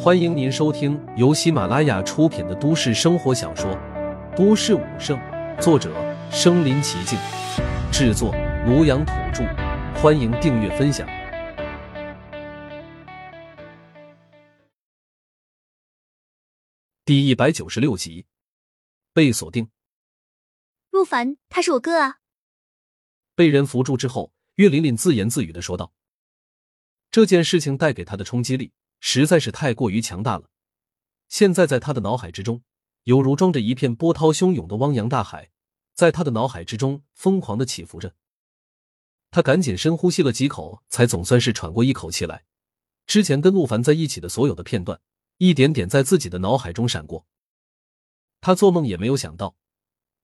欢迎您收听由喜马拉雅出品的都市生活小说《都市武圣》，作者：身临其境，制作：庐阳土著。欢迎订阅分享。第一百九十六集，被锁定。陆凡，他是我哥啊！被人扶住之后，岳琳琳自言自语的说道：“这件事情带给他的冲击力。”实在是太过于强大了。现在在他的脑海之中，犹如装着一片波涛汹涌的汪洋大海，在他的脑海之中疯狂的起伏着。他赶紧深呼吸了几口，才总算是喘过一口气来。之前跟陆凡在一起的所有的片段，一点点在自己的脑海中闪过。他做梦也没有想到，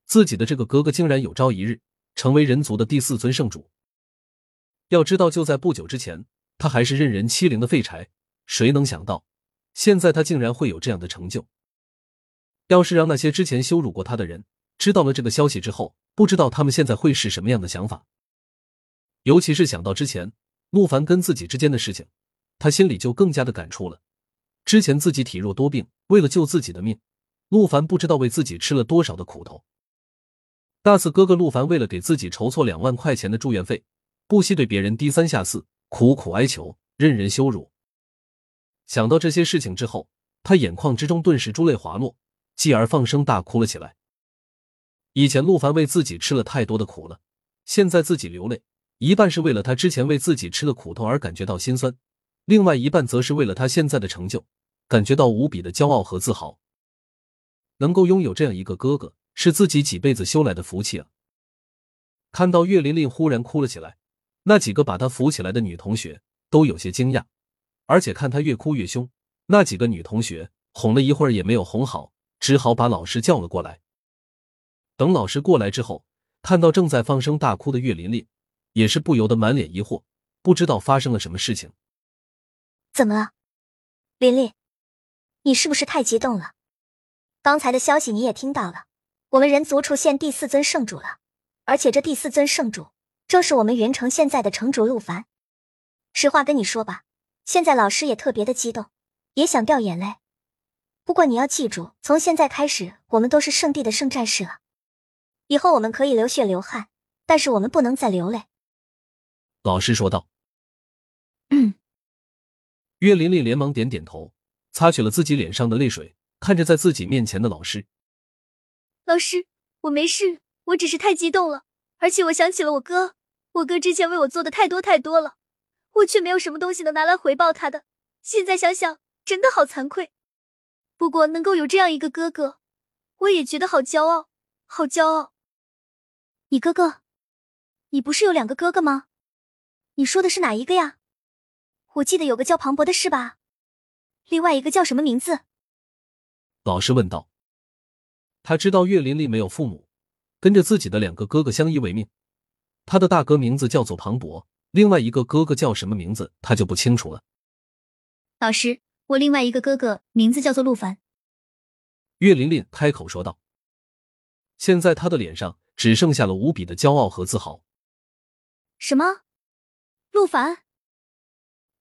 自己的这个哥哥竟然有朝一日成为人族的第四尊圣主。要知道，就在不久之前，他还是任人欺凌的废柴。谁能想到，现在他竟然会有这样的成就？要是让那些之前羞辱过他的人知道了这个消息之后，不知道他们现在会是什么样的想法。尤其是想到之前陆凡跟自己之间的事情，他心里就更加的感触了。之前自己体弱多病，为了救自己的命，陆凡不知道为自己吃了多少的苦头。大四哥哥陆凡为了给自己筹措两万块钱的住院费，不惜对别人低三下四，苦苦哀求，任人羞辱。想到这些事情之后，他眼眶之中顿时珠泪滑落，继而放声大哭了起来。以前陆凡为自己吃了太多的苦了，现在自己流泪，一半是为了他之前为自己吃的苦头而感觉到心酸，另外一半则是为了他现在的成就，感觉到无比的骄傲和自豪。能够拥有这样一个哥哥，是自己几辈子修来的福气啊！看到岳琳琳忽然哭了起来，那几个把她扶起来的女同学都有些惊讶。而且看他越哭越凶，那几个女同学哄了一会儿也没有哄好，只好把老师叫了过来。等老师过来之后，看到正在放声大哭的岳琳琳，也是不由得满脸疑惑，不知道发生了什么事情。怎么了，琳琳？你是不是太激动了？刚才的消息你也听到了，我们人族出现第四尊圣主了，而且这第四尊圣主正是我们云城现在的城主陆凡。实话跟你说吧。现在老师也特别的激动，也想掉眼泪。不过你要记住，从现在开始，我们都是圣地的圣战士了。以后我们可以流血流汗，但是我们不能再流泪。老师说道。嗯。岳琳琳连忙点点头，擦去了自己脸上的泪水，看着在自己面前的老师。老师，我没事，我只是太激动了，而且我想起了我哥，我哥之前为我做的太多太多了。我却没有什么东西能拿来回报他的，现在想想真的好惭愧。不过能够有这样一个哥哥，我也觉得好骄傲，好骄傲。你哥哥，你不是有两个哥哥吗？你说的是哪一个呀？我记得有个叫庞博的是吧？另外一个叫什么名字？老师问道。他知道岳林丽没有父母，跟着自己的两个哥哥相依为命。他的大哥名字叫做庞博。另外一个哥哥叫什么名字，他就不清楚了。老师，我另外一个哥哥名字叫做陆凡。岳琳琳开口说道。现在他的脸上只剩下了无比的骄傲和自豪。什么？陆凡？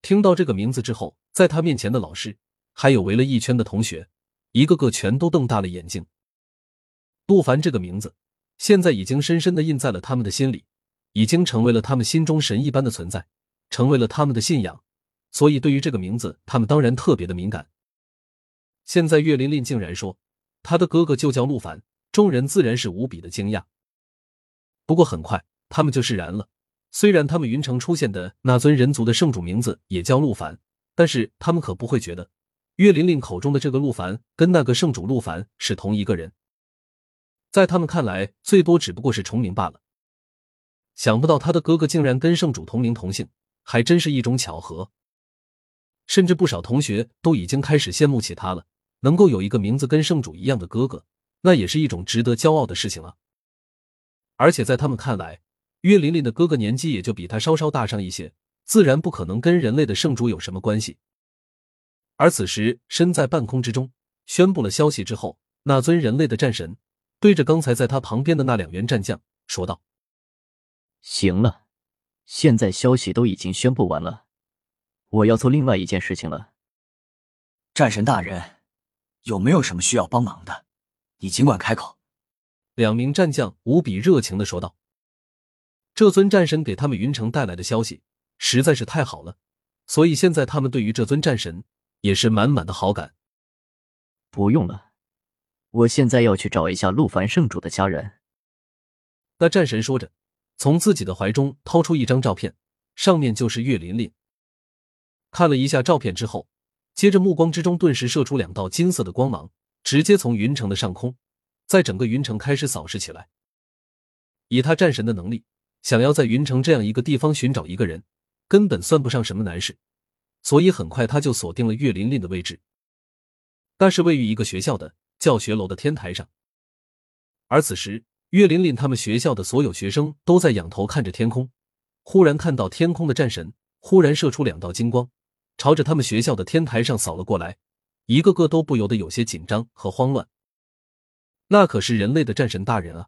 听到这个名字之后，在他面前的老师，还有围了一圈的同学，一个个全都瞪大了眼睛。陆凡这个名字，现在已经深深的印在了他们的心里。已经成为了他们心中神一般的存在，成为了他们的信仰，所以对于这个名字，他们当然特别的敏感。现在岳琳琳竟然说他的哥哥就叫陆凡，众人自然是无比的惊讶。不过很快，他们就释然了。虽然他们云城出现的那尊人族的圣主名字也叫陆凡，但是他们可不会觉得岳琳琳口中的这个陆凡跟那个圣主陆凡是同一个人。在他们看来，最多只不过是重名罢了。想不到他的哥哥竟然跟圣主同名同姓，还真是一种巧合。甚至不少同学都已经开始羡慕起他了，能够有一个名字跟圣主一样的哥哥，那也是一种值得骄傲的事情啊。而且在他们看来，岳琳琳的哥哥年纪也就比他稍稍大上一些，自然不可能跟人类的圣主有什么关系。而此时身在半空之中，宣布了消息之后，那尊人类的战神对着刚才在他旁边的那两员战将说道。行了，现在消息都已经宣布完了，我要做另外一件事情了。战神大人，有没有什么需要帮忙的？你尽管开口。两名战将无比热情的说道：“这尊战神给他们云城带来的消息实在是太好了，所以现在他们对于这尊战神也是满满的好感。”不用了，我现在要去找一下陆凡圣主的家人。那战神说着，从自己的怀中掏出一张照片，上面就是岳琳琳。看了一下照片之后，接着目光之中顿时射出两道金色的光芒，直接从云城的上空，在整个云城开始扫视起来。以他战神的能力，想要在云城这样一个地方寻找一个人，根本算不上什么难事。所以很快他就锁定了岳琳琳的位置，那是位于一个学校的教学楼的天台上。而此时，岳琳琳他们学校的所有学生都在仰头看着天空，忽然看到天空的战神忽然射出两道金光。朝着他们学校的天台上扫了过来，一个个都不由得有些紧张和慌乱。那可是人类的战神大人啊！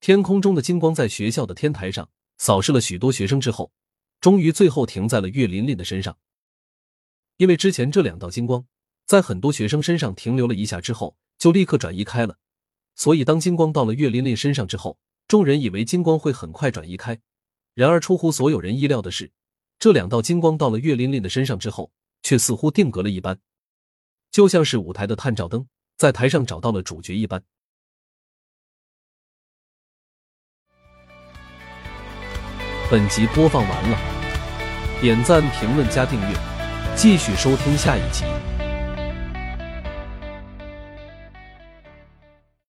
天空中的金光在学校的天台上扫视了许多学生之后，终于最后停在了岳琳琳的身上。因为之前这两道金光在很多学生身上停留了一下之后，就立刻转移开了，所以当金光到了岳琳琳身上之后，众人以为金光会很快转移开。然而出乎所有人意料的是。这两道金光到了岳琳琳的身上之后，却似乎定格了一般，就像是舞台的探照灯在台上找到了主角一般。本集播放完了，点赞、评论、加订阅，继续收听下一集。